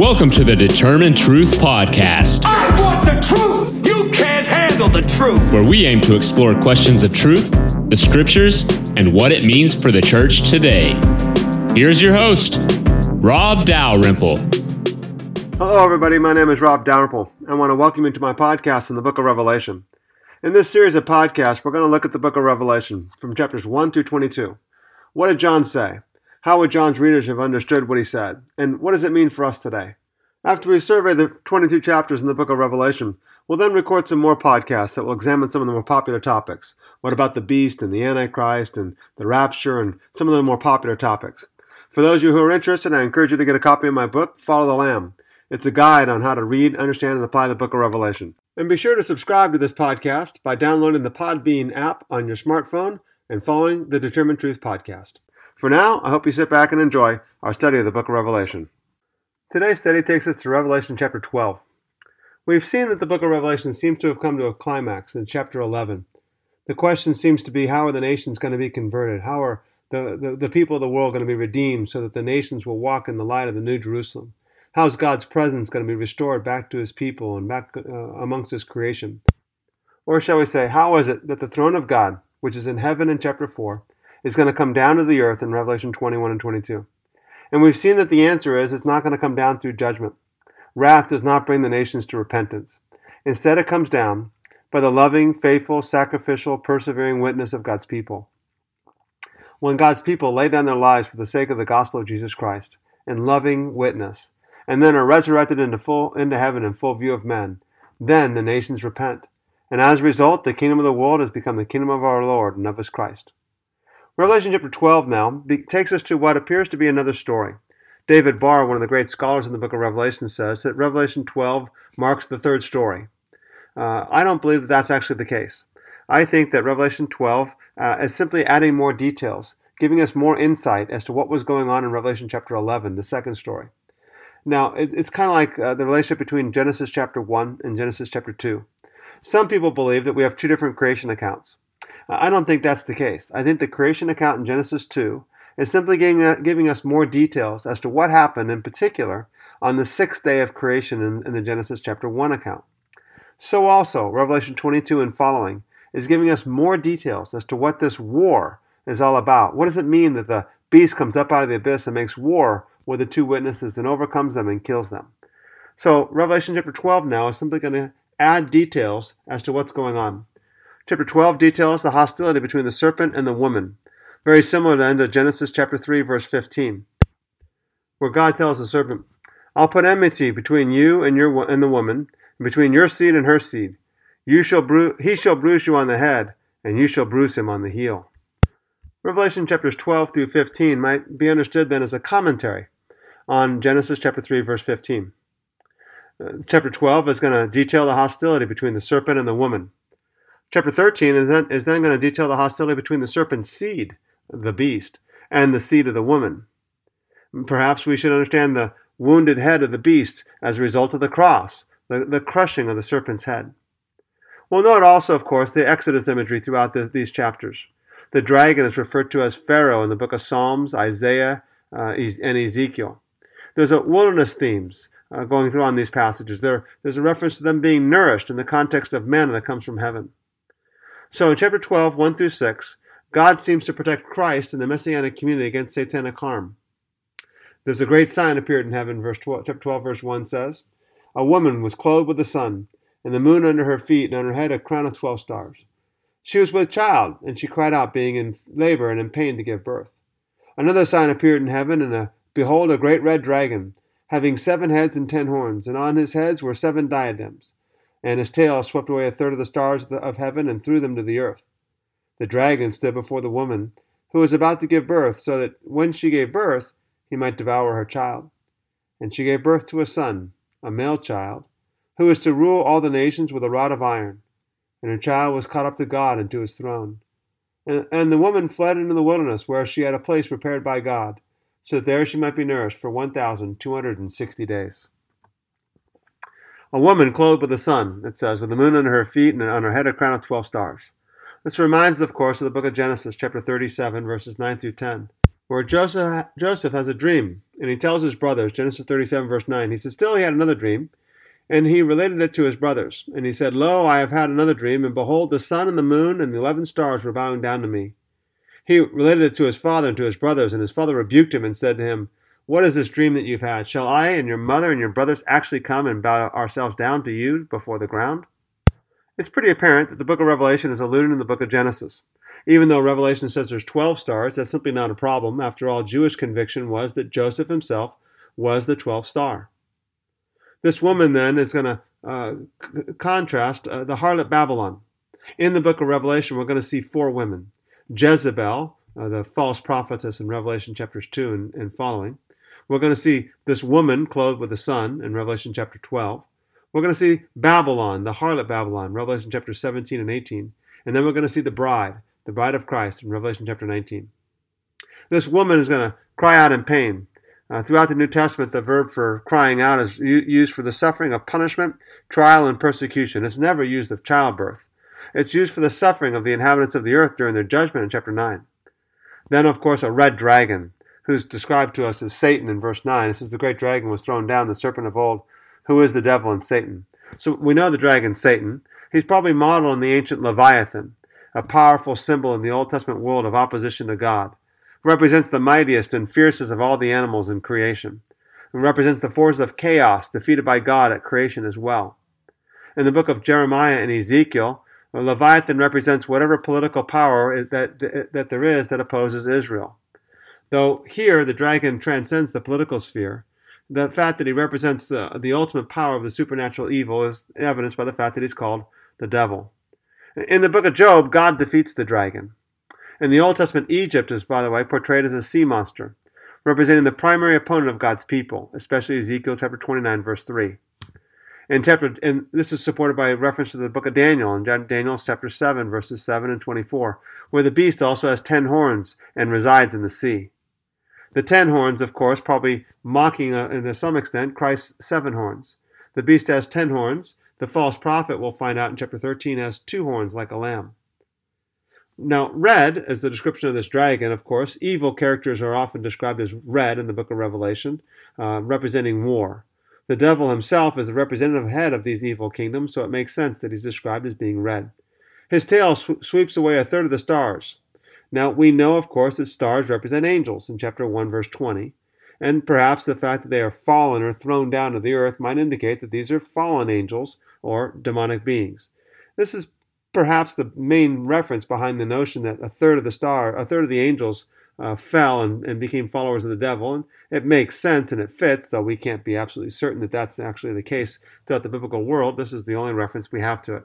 Welcome to the Determine Truth Podcast, I want the truth. You can't handle the truth. where we aim to explore questions of truth, the scriptures, and what it means for the church today. Here's your host, Rob Dalrymple. Hello, everybody. My name is Rob Dalrymple. I want to welcome you to my podcast in the book of Revelation. In this series of podcasts, we're going to look at the book of Revelation from chapters 1 through 22. What did John say? How would John's readers have understood what he said? And what does it mean for us today? After we survey the 22 chapters in the book of Revelation, we'll then record some more podcasts that will examine some of the more popular topics. What about the beast and the Antichrist and the rapture and some of the more popular topics? For those of you who are interested, I encourage you to get a copy of my book, Follow the Lamb. It's a guide on how to read, understand, and apply the book of Revelation. And be sure to subscribe to this podcast by downloading the Podbean app on your smartphone and following the Determine Truth podcast. For now, I hope you sit back and enjoy our study of the book of Revelation. Today's study takes us to Revelation chapter 12. We've seen that the book of Revelation seems to have come to a climax in chapter 11. The question seems to be how are the nations going to be converted? How are the, the, the people of the world going to be redeemed so that the nations will walk in the light of the New Jerusalem? How is God's presence going to be restored back to his people and back uh, amongst his creation? Or shall we say, how is it that the throne of God, which is in heaven in chapter 4, is going to come down to the earth in Revelation 21 and 22? And we've seen that the answer is it's not going to come down through judgment. Wrath does not bring the nations to repentance. Instead, it comes down by the loving, faithful, sacrificial, persevering witness of God's people. When God's people lay down their lives for the sake of the gospel of Jesus Christ in loving witness, and then are resurrected into full into heaven in full view of men, then the nations repent. And as a result, the kingdom of the world has become the kingdom of our Lord and of his Christ. Revelation chapter 12 now takes us to what appears to be another story. David Barr, one of the great scholars in the book of Revelation, says that Revelation 12 marks the third story. Uh, I don't believe that that's actually the case. I think that Revelation 12 uh, is simply adding more details, giving us more insight as to what was going on in Revelation chapter 11, the second story. Now, it, it's kind of like uh, the relationship between Genesis chapter 1 and Genesis chapter 2. Some people believe that we have two different creation accounts. I don't think that's the case. I think the creation account in Genesis 2 is simply giving, uh, giving us more details as to what happened in particular on the sixth day of creation in, in the Genesis chapter 1 account. So also, Revelation 22 and following is giving us more details as to what this war is all about. What does it mean that the beast comes up out of the abyss and makes war with the two witnesses and overcomes them and kills them? So, Revelation chapter 12 now is simply going to add details as to what's going on. Chapter 12 details the hostility between the serpent and the woman, very similar then to Genesis chapter 3, verse 15, where God tells the serpent, I'll put enmity between you and, your, and the woman, and between your seed and her seed. You shall bru- he shall bruise you on the head, and you shall bruise him on the heel. Revelation chapters 12 through 15 might be understood then as a commentary on Genesis chapter 3, verse 15. Uh, chapter 12 is going to detail the hostility between the serpent and the woman. Chapter 13 is then, is then going to detail the hostility between the serpent's seed, the beast, and the seed of the woman. Perhaps we should understand the wounded head of the beast as a result of the cross, the, the crushing of the serpent's head. We'll note also, of course, the Exodus imagery throughout this, these chapters. The dragon is referred to as Pharaoh in the book of Psalms, Isaiah, uh, and Ezekiel. There's a wilderness themes uh, going through on these passages. There, there's a reference to them being nourished in the context of manna that comes from heaven. So in chapter 12, 1 through 6, God seems to protect Christ and the messianic community against satanic harm. There's a great sign appeared in heaven, verse 12, chapter 12, verse 1 says, A woman was clothed with the sun, and the moon under her feet, and on her head a crown of twelve stars. She was with child, and she cried out, being in labor and in pain to give birth. Another sign appeared in heaven, and a, behold, a great red dragon, having seven heads and ten horns, and on his heads were seven diadems, and his tail swept away a third of the stars of heaven and threw them to the earth. The dragon stood before the woman, who was about to give birth, so that when she gave birth, he might devour her child. And she gave birth to a son, a male child, who was to rule all the nations with a rod of iron. And her child was caught up to God and to his throne. And, and the woman fled into the wilderness, where she had a place prepared by God, so that there she might be nourished for 1,260 days. A woman clothed with the sun, it says, with the moon under her feet and on her head a crown of 12 stars. This reminds us, of course, of the book of Genesis, chapter 37, verses 9 through 10. where Joseph, Joseph has a dream, and he tells his brothers, Genesis 37, verse 9. He says, Still he had another dream, and he related it to his brothers. And he said, Lo, I have had another dream, and behold, the sun and the moon and the eleven stars were bowing down to me. He related it to his father and to his brothers, and his father rebuked him and said to him, What is this dream that you've had? Shall I and your mother and your brothers actually come and bow ourselves down to you before the ground? It's pretty apparent that the book of Revelation is alluding in the book of Genesis. Even though Revelation says there's 12 stars, that's simply not a problem. After all, Jewish conviction was that Joseph himself was the 12th star. This woman then is going to uh, c- contrast uh, the harlot Babylon. In the book of Revelation, we're going to see four women Jezebel, uh, the false prophetess in Revelation chapters 2 and, and following. We're going to see this woman clothed with the sun in Revelation chapter 12. We're going to see Babylon, the harlot Babylon, Revelation chapter 17 and 18. And then we're going to see the bride, the bride of Christ in Revelation chapter 19. This woman is going to cry out in pain. Uh, throughout the New Testament, the verb for crying out is u- used for the suffering of punishment, trial, and persecution. It's never used of childbirth. It's used for the suffering of the inhabitants of the earth during their judgment in chapter 9. Then, of course, a red dragon, who's described to us as Satan in verse 9. It says the great dragon was thrown down, the serpent of old, who is the devil and Satan. So we know the dragon Satan. He's probably modeled on the ancient Leviathan, a powerful symbol in the Old Testament world of opposition to God. represents the mightiest and fiercest of all the animals in creation. It represents the forces of chaos defeated by God at creation as well. In the book of Jeremiah and Ezekiel, Leviathan represents whatever political power that, that there is that opposes Israel. Though here the dragon transcends the political sphere, the fact that he represents the, the ultimate power of the supernatural evil is evidenced by the fact that he's called the devil. In the book of Job, God defeats the dragon. In the Old Testament, Egypt is, by the way, portrayed as a sea monster, representing the primary opponent of God's people, especially Ezekiel chapter 29, verse 3. In chapter, and this is supported by a reference to the book of Daniel in Daniel chapter 7, verses 7 and 24, where the beast also has ten horns and resides in the sea. The ten horns, of course, probably mocking uh, to some extent Christ's seven horns. The beast has ten horns. The false prophet, we'll find out in chapter 13, has two horns like a lamb. Now, red is the description of this dragon, of course. Evil characters are often described as red in the book of Revelation, uh, representing war. The devil himself is the representative head of these evil kingdoms, so it makes sense that he's described as being red. His tail sw- sweeps away a third of the stars. Now, we know, of course, that stars represent angels in chapter 1, verse 20, and perhaps the fact that they are fallen or thrown down to the earth might indicate that these are fallen angels or demonic beings. This is perhaps the main reference behind the notion that a third of the star, a third of the angels uh, fell and, and became followers of the devil. And it makes sense and it fits, though we can't be absolutely certain that that's actually the case throughout the biblical world. This is the only reference we have to it.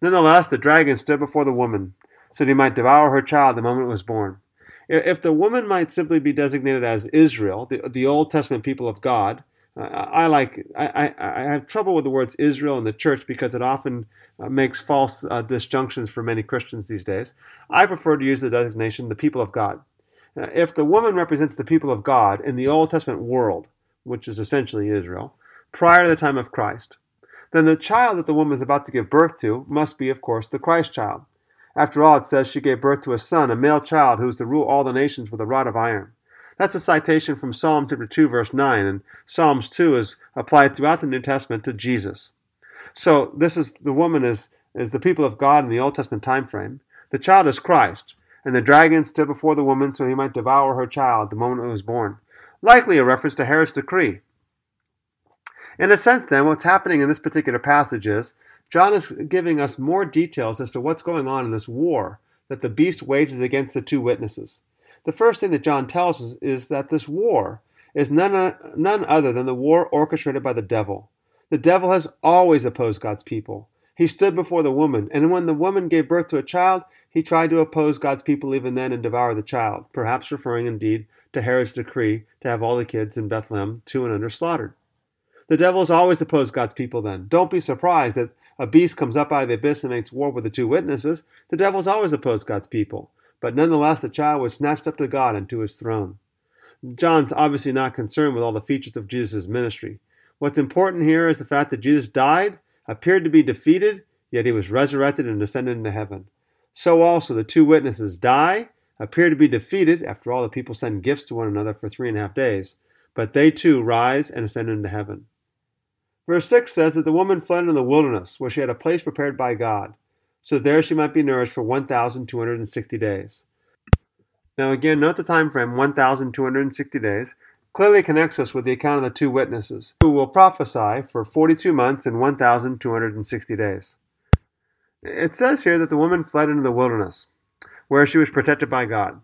Nonetheless, the dragon stood before the woman, so that he might devour her child the moment it was born. If the woman might simply be designated as Israel, the, the Old Testament people of God, I like I, I, I, have trouble with the words Israel and the church because it often uh, makes false uh, disjunctions for many Christians these days. I prefer to use the designation the people of God. Uh, if the woman represents the people of God in the Old Testament world, which is essentially Israel, prior to the time of Christ, then the child that the woman is about to give birth to must be, of course, the Christ child. After all, it says she gave birth to a son, a male child, who is to rule all the nations with a rod of iron. That's a citation from Psalm chapter 2, verse 9, and Psalms 2 is applied throughout the New Testament to Jesus. So this is the woman is, is the people of God in the Old Testament time frame. The child is Christ, and the dragon stood before the woman so he might devour her child the moment it was born. Likely a reference to Herod's decree. In a sense, then, what's happening in this particular passage is John is giving us more details as to what's going on in this war that the beast wages against the two witnesses. The first thing that John tells us is that this war is none, none other than the war orchestrated by the devil. The devil has always opposed God's people. He stood before the woman, and when the woman gave birth to a child, he tried to oppose God's people even then and devour the child, perhaps referring indeed to Herod's decree to have all the kids in Bethlehem two and under slaughtered. The devil has always opposed God's people then. Don't be surprised that a beast comes up out of the abyss and makes war with the two witnesses. The devil always opposed God's people but nonetheless the child was snatched up to God and to his throne. John's obviously not concerned with all the features of Jesus' ministry. What's important here is the fact that Jesus died, appeared to be defeated, yet he was resurrected and ascended into heaven. So also the two witnesses die, appear to be defeated. After all, the people send gifts to one another for three and a half days. But they too rise and ascend into heaven. Verse 6 says that the woman fled into the wilderness, where she had a place prepared by God, so that there she might be nourished for 1,260 days. Now, again, note the time frame 1,260 days clearly connects us with the account of the two witnesses, who will prophesy for 42 months and 1,260 days. It says here that the woman fled into the wilderness, where she was protected by God.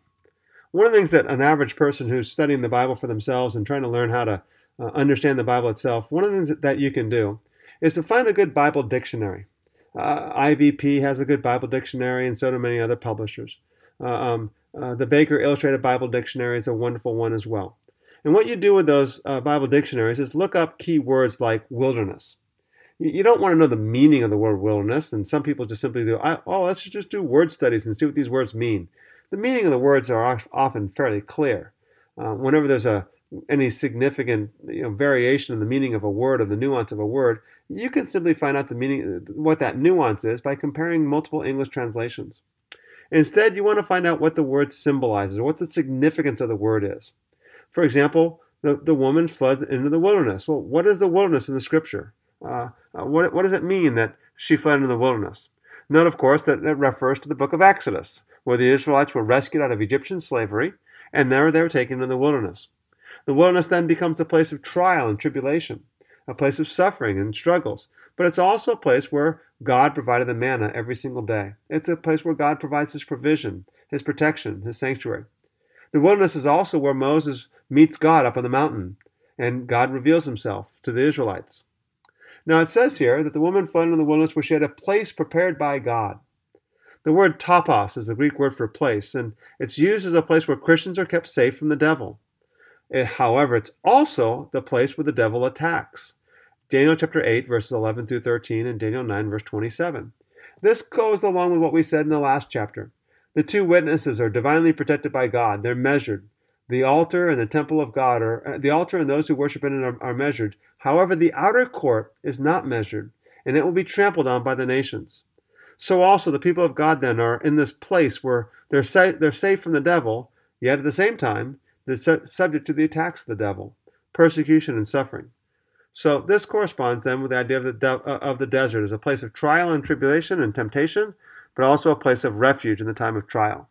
One of the things that an average person who's studying the Bible for themselves and trying to learn how to uh, understand the Bible itself, one of the things that you can do is to find a good Bible dictionary. Uh, IVP has a good Bible dictionary, and so do many other publishers. Uh, um, uh, the Baker Illustrated Bible Dictionary is a wonderful one as well. And what you do with those uh, Bible dictionaries is look up key words like wilderness. You, don't want to know the meaning of the word wilderness, and some people just simply do, oh, let's just do word studies and see what these words mean. The meaning of the words are often fairly clear. Uh, whenever there's a any significant you know, variation in the meaning of a word or the nuance of a word, you can simply find out the meaning, what that nuance is, by comparing multiple English translations. Instead, you want to find out what the word symbolizes or what the significance of the word is. For example, the, the woman fled into the wilderness. Well, what is the wilderness in the scripture? Uh, uh, what, what does it mean that she fled into the wilderness? Note, of course, that it refers to the book of Exodus, where the Israelites were rescued out of Egyptian slavery, and there they were taken in the wilderness. The wilderness then becomes a place of trial and tribulation, a place of suffering and struggles. But it's also a place where God provided the manna every single day. It's a place where God provides His provision, His protection, His sanctuary. The wilderness is also where Moses meets God up on the mountain, and God reveals Himself to the Israelites. Now it says here that the woman fled in the wilderness where she had a place prepared by God. The word topos is the Greek word for place, and it's used as a place where Christians are kept safe from the devil. It, however, it's also the place where the devil attacks. Daniel chapter 8, verses 11 through 13, and Daniel 9, verse 27. This goes along with what we said in the last chapter. The two witnesses are divinely protected by God. They're measured. The altar and the temple of God are, uh, the altar and those who worship in it are, are measured. However, the outer court is not measured, and it will be trampled on by the nations. So also the people of God then are in this place where they're, sa- they're safe from the devil, yet at the same time, su- subject to the attacks of the devil, persecution, and suffering. So this corresponds then with the idea of the, de- uh, of the desert as a place of trial and tribulation and temptation, but also a place of refuge in the time of trial.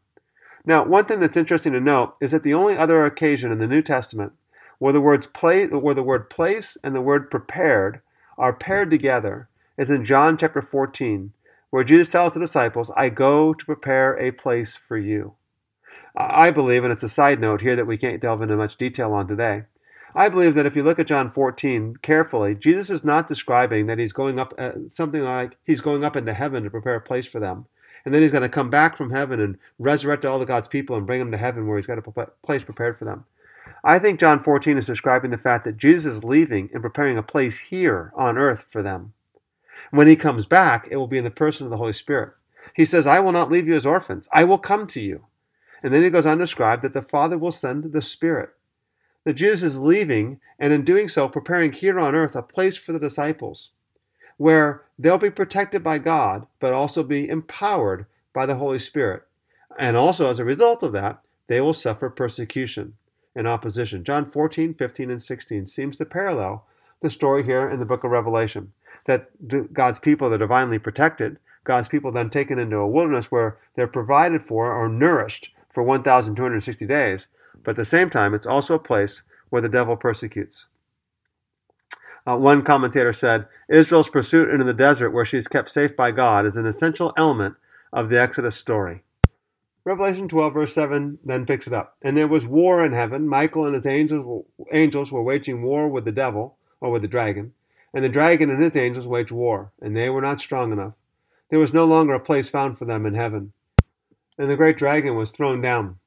Now, one thing that's interesting to note is that the only other occasion in the New Testament where the words play, where the word place and the word prepared are paired together is in John chapter 14, where Jesus tells the disciples, I go to prepare a place for you. I believe, and it's a side note here that we can't delve into much detail on today. I believe that if you look at John 14 carefully, Jesus is not describing that he's going up, uh, something like he's going up into heaven to prepare a place for them. And then he's going to come back from heaven and resurrect all the God's people and bring them to heaven where he's got a place prepared for them. I think John 14 is describing the fact that Jesus is leaving and preparing a place here on earth for them. When he comes back, it will be in the person of the Holy Spirit. He says, I will not leave you as orphans. I will come to you. And then he goes on to describe that the Father will send the Spirit. That Jesus is leaving, and in doing so, preparing here on earth a place for the disciples, where they'll be protected by God, but also be empowered by the Holy Spirit. And also, as a result of that, they will suffer persecution and opposition. John 14, 15, and 16 seems to parallel the story here in the book of Revelation. That God's people are divinely protected, God's people then taken into a wilderness where they're provided for or nourished for 1,260 days, but at the same time, it's also a place where the devil persecutes. Uh, one commentator said, Israel's pursuit into the desert where she is kept safe by God is an essential element of the Exodus story. Revelation 12, verse 7 then picks it up. And there was war in heaven. Michael and his angels, angels were waging war with the devil, or with the dragon. And the dragon and his angels waged war, and they were not strong enough. There was no longer a place found for them in heaven and the great dragon was thrown down.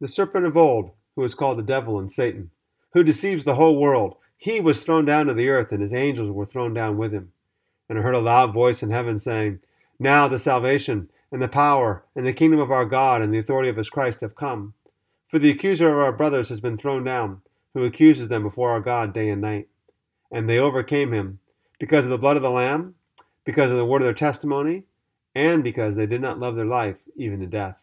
The serpent of old, who is called the devil and Satan, who deceives the whole world, he was thrown down to the earth, and his angels were thrown down with him. And I heard a loud voice in heaven saying, Now the salvation, and the power, and the kingdom of our God, and the authority of his Christ have come. For the accuser of our brothers has been thrown down, who accuses them before our God day and night. And they overcame him, because of the blood of the Lamb, because of the word of their testimony, and because they did not love their life even to death.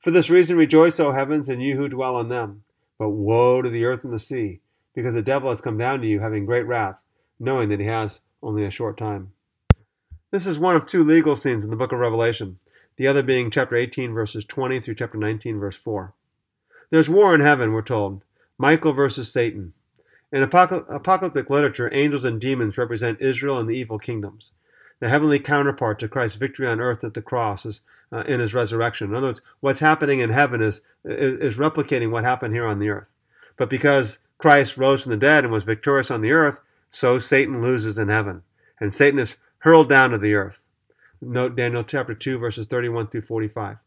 For this reason rejoice, O heavens, and you who dwell on them. But woe to the earth and the sea, because the devil has come down to you, having great wrath, knowing that he has only a short time. This is one of two legal scenes in the book of Revelation, the other being chapter 18, verses 20 through chapter 19, verse 4. There's war in heaven, we're told. Michael versus Satan. In apocalyptic literature, angels and demons represent Israel and the evil kingdoms. The heavenly counterpart to Christ's victory on earth at the cross is uh, in his resurrection. In other words, what's happening in heaven is, is, is replicating what happened here on the earth. But because Christ rose from the dead and was victorious on the earth, so Satan loses in heaven. And Satan is hurled down to the earth. Note Daniel chapter 2, verses 31 through 45.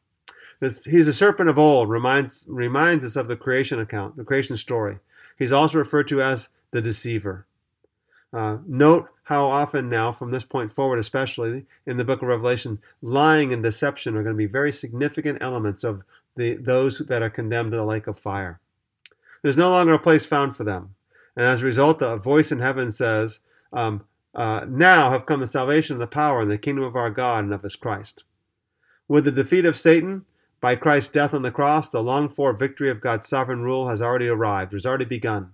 This, he's a serpent of old, reminds, reminds us of the creation account, the creation story. He's also referred to as the deceiver. Uh, note how often now, from this point forward, especially in the book of Revelation, lying and deception are going to be very significant elements of the, those that are condemned to the lake of fire. There's no longer a place found for them. And as a result, a voice in heaven says, um, uh, Now have come the salvation and the power and the kingdom of our God and of his Christ. With the defeat of Satan, by Christ's death on the cross, the longed for victory of God's sovereign rule has already arrived, has already begun.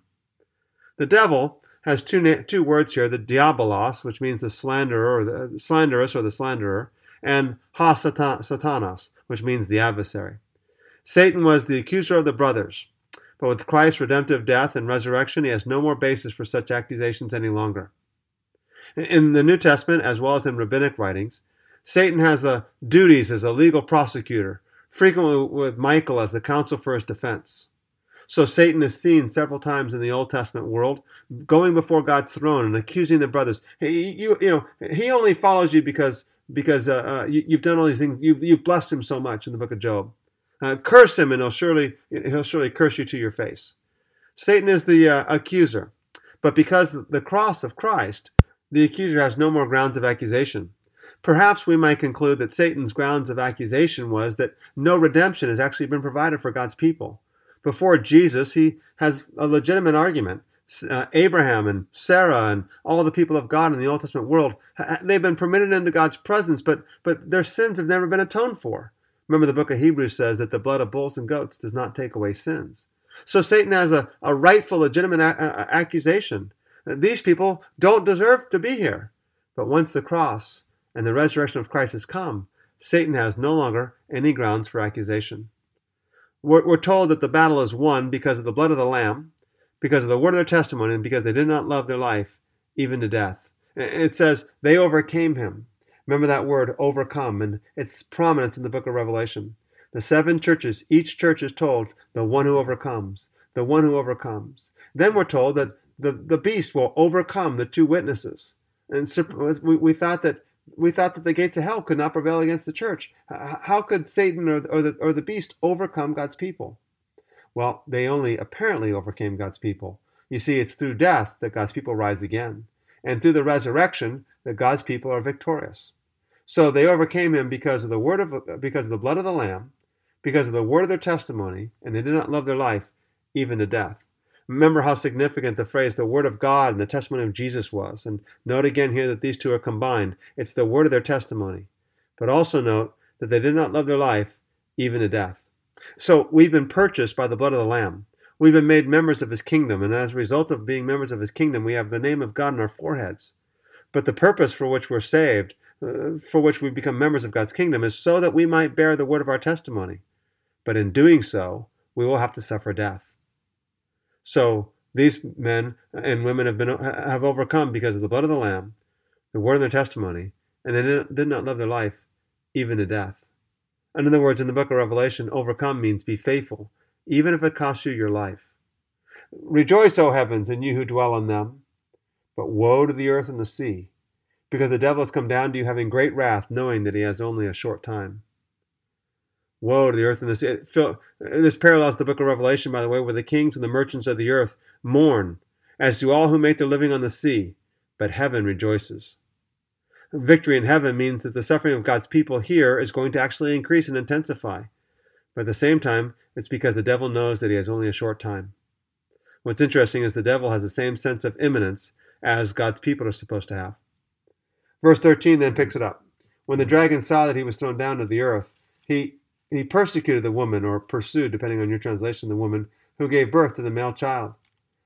The devil has two, na- two words here the diabolos, which means the slanderer or the slanderous or the slanderer, and ha satanas, which means the adversary. Satan was the accuser of the brothers, but with Christ's redemptive death and resurrection, he has no more basis for such accusations any longer. In the New Testament, as well as in rabbinic writings, Satan has a duties as a legal prosecutor frequently with Michael as the counsel for his defense. So Satan is seen several times in the Old Testament world going before God's throne and accusing the brothers. He, you, you know, he only follows you because because uh, uh, you, have done all these things. You've, you've blessed him so much in the book of Job. Uh, curse him, and he'll surely he'll surely curse you to your face. Satan is the uh, accuser, but because the cross of Christ, the accuser has no more grounds of accusation. Perhaps we might conclude that Satan's grounds of accusation was that no redemption has actually been provided for God's people. Before Jesus, he has a legitimate argument. Uh, Abraham and Sarah and all the people of God in the Old Testament world, they've been permitted into God's presence, but, but their sins have never been atoned for. Remember, the book of Hebrews says that the blood of bulls and goats does not take away sins. So Satan has a, a rightful, legitimate a- a- accusation. These people don't deserve to be here. But once the cross and the resurrection of Christ has come, Satan has no longer any grounds for accusation. We're, we're, told that the battle is won because of the blood of the Lamb, because of the word of their testimony, and because they did not love their life even to death. It says they overcame him. Remember that word, overcome, and its prominence in the book of Revelation. The seven churches, each church is told, the one who overcomes, the one who overcomes. Then we're told that the, the beast will overcome the two witnesses. And we, we thought that we thought that the gates of hell could not prevail against the church. How could Satan or, or, the, or the beast overcome God's people? Well, they only apparently overcame God's people. You see, it's through death that God's people rise again, and through the resurrection that God's people are victorious. So they overcame him because of the word of because of the blood of the Lamb, because of the word of their testimony, and they did not love their life even to death. Remember how significant the phrase the Word of God and the testimony of Jesus was. And note again here that these two are combined. It's the word of their testimony. But also note that they did not love their life even to death. So we've been purchased by the blood of the Lamb. We've been made members of His kingdom. And as a result of being members of His kingdom, we have the name of God on our foreheads. But the purpose for which we're saved, uh, for which we become members of God's kingdom, is so that we might bear the word of our testimony. But in doing so, we will have to suffer death. So these men and women have been have overcome because of the blood of the Lamb, the word of their testimony, and they did not love their life even to death. In other words, in the book of Revelation, overcome means be faithful, even if it costs you your life. Rejoice, O heavens, and you who dwell in them. But woe to the earth and the sea, because the devil has come down to you having great wrath, knowing that he has only a short time. Woe to the earth and the sea. This parallels the book of Revelation, by the way, where the kings and the merchants of the earth mourn, as do all who make their living on the sea, but heaven rejoices. Victory in heaven means that the suffering of God's people here is going to actually increase and intensify. But at the same time, it's because the devil knows that he has only a short time. What's interesting is the devil has the same sense of imminence as God's people are supposed to have. Verse 13 then picks it up. When the dragon saw that he was thrown down to the earth, he he persecuted the woman, or pursued, depending on your translation, the woman who gave birth to the male child.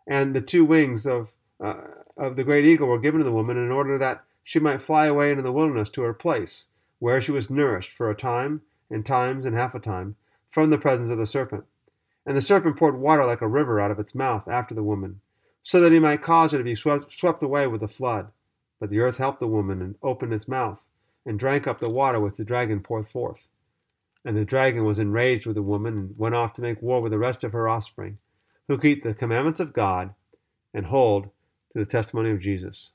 And the two wings of, uh, of the great eagle were given to the woman in order that she might fly away into the wilderness to her place, where she was nourished for a time, and times, and half a time, from the presence of the serpent. And the serpent poured water like a river out of its mouth after the woman, so that he might cause her to be swept, swept away with the flood. But the earth helped the woman and opened its mouth, and drank up the water which the dragon poured forth. And the dragon was enraged with the woman, and went off to make war with the rest of her offspring, who keep the commandments of God and hold to the testimony of Jesus.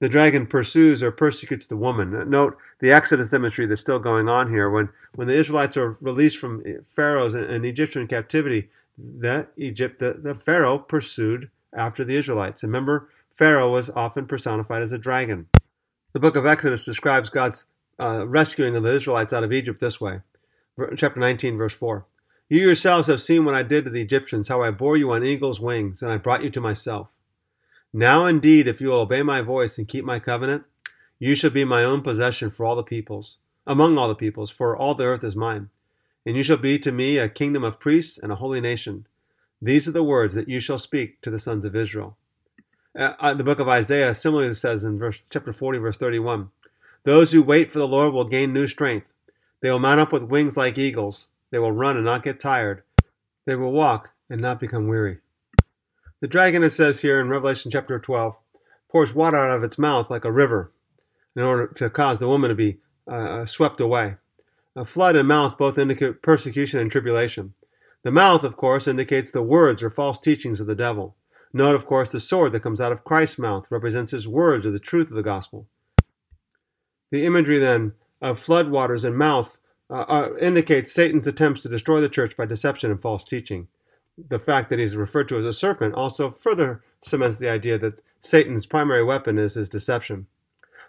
The dragon pursues or persecutes the woman. Uh, note the Exodus imagery that's still going on here. When, when the Israelites are released from Pharaoh's and, and Egyptian captivity, the Egypt the, the Pharaoh pursued after the Israelites. Remember, Pharaoh was often personified as a dragon. The book of Exodus describes God's uh, rescuing of the Israelites out of Egypt this way. Chapter 19, verse 4. You yourselves have seen what I did to the Egyptians, how I bore you on eagle's wings, and I brought you to myself. Now indeed, if you will obey my voice and keep my covenant, you shall be my own possession for all the peoples, among all the peoples, for all the earth is mine. And you shall be to me a kingdom of priests and a holy nation. These are the words that you shall speak to the sons of Israel. Uh, uh, the book of Isaiah similarly says in verse chapter 40, verse 31, Those who wait for the Lord will gain new strength. They will mount up with wings like eagles. They will run and not get tired. They will walk and not become weary. The dragon, it says here in Revelation chapter 12, pours water out of its mouth like a river in order to cause the woman to be uh, uh swept away. A flood and mouth both indicate persecution and tribulation. The mouth, of course, indicates the words or false teachings of the devil. Note, of course, the sword that comes out of Christ's mouth represents his words or the truth of the gospel. The imagery, then, of floodwaters and mouth uh, uh, indicates Satan's attempts to destroy the church by deception and false teaching. The fact that he's referred to as a serpent also further cements the idea that Satan's primary weapon is his deception.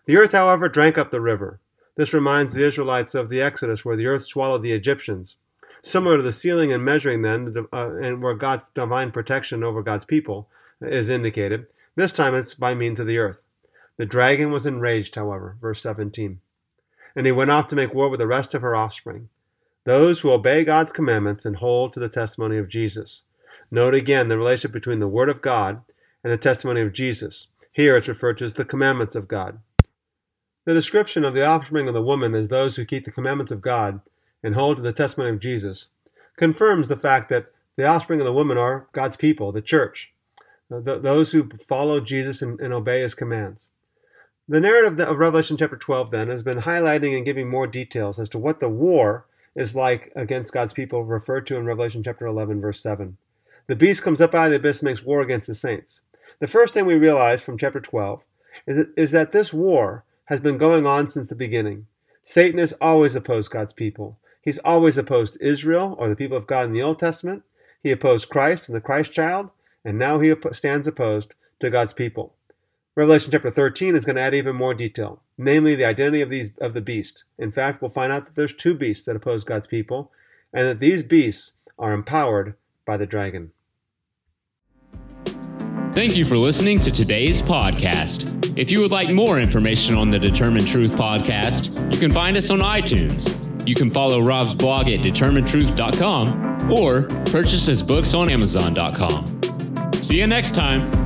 The earth, however, drank up the river. This reminds the Israelites of the Exodus, where the earth swallowed the Egyptians. Similar to the sealing and measuring, then, uh, and where God's divine protection over God's people is indicated. This time it's by means of the earth. The dragon was enraged, however, verse 17. And he went off to make war with the rest of her offspring, those who obey God's commandments and hold to the testimony of Jesus. Note again the relationship between the Word of God and the testimony of Jesus. Here it's referred to as the commandments of God. The description of the offspring of the woman as those who keep the commandments of God and hold to the testimony of Jesus confirms the fact that the offspring of the woman are God's people, the church, those who follow Jesus and, and obey his commands. The narrative of Revelation chapter 12 then has been highlighting and giving more details as to what the war is like against God's people referred to in Revelation chapter 11 verse 7. The beast comes up out of the abyss and makes war against the saints. The first thing we realize from chapter 12 is that, is that this war has been going on since the beginning. Satan has always opposed God's people. He's always opposed Israel or the people of God in the Old Testament. He opposed Christ and the Christ child, and now he stands opposed to God's people. Revelation chapter 13 is going to add even more detail, namely the identity of these of the beast. In fact, we'll find out that there's two beasts that oppose God's people, and that these beasts are empowered by the dragon. Thank you for listening to today's podcast. If you would like more information on the Determine Truth podcast, you can find us on iTunes you can follow Rob's blog at determinetruth.com or purchase his books on amazon.com. See you next time.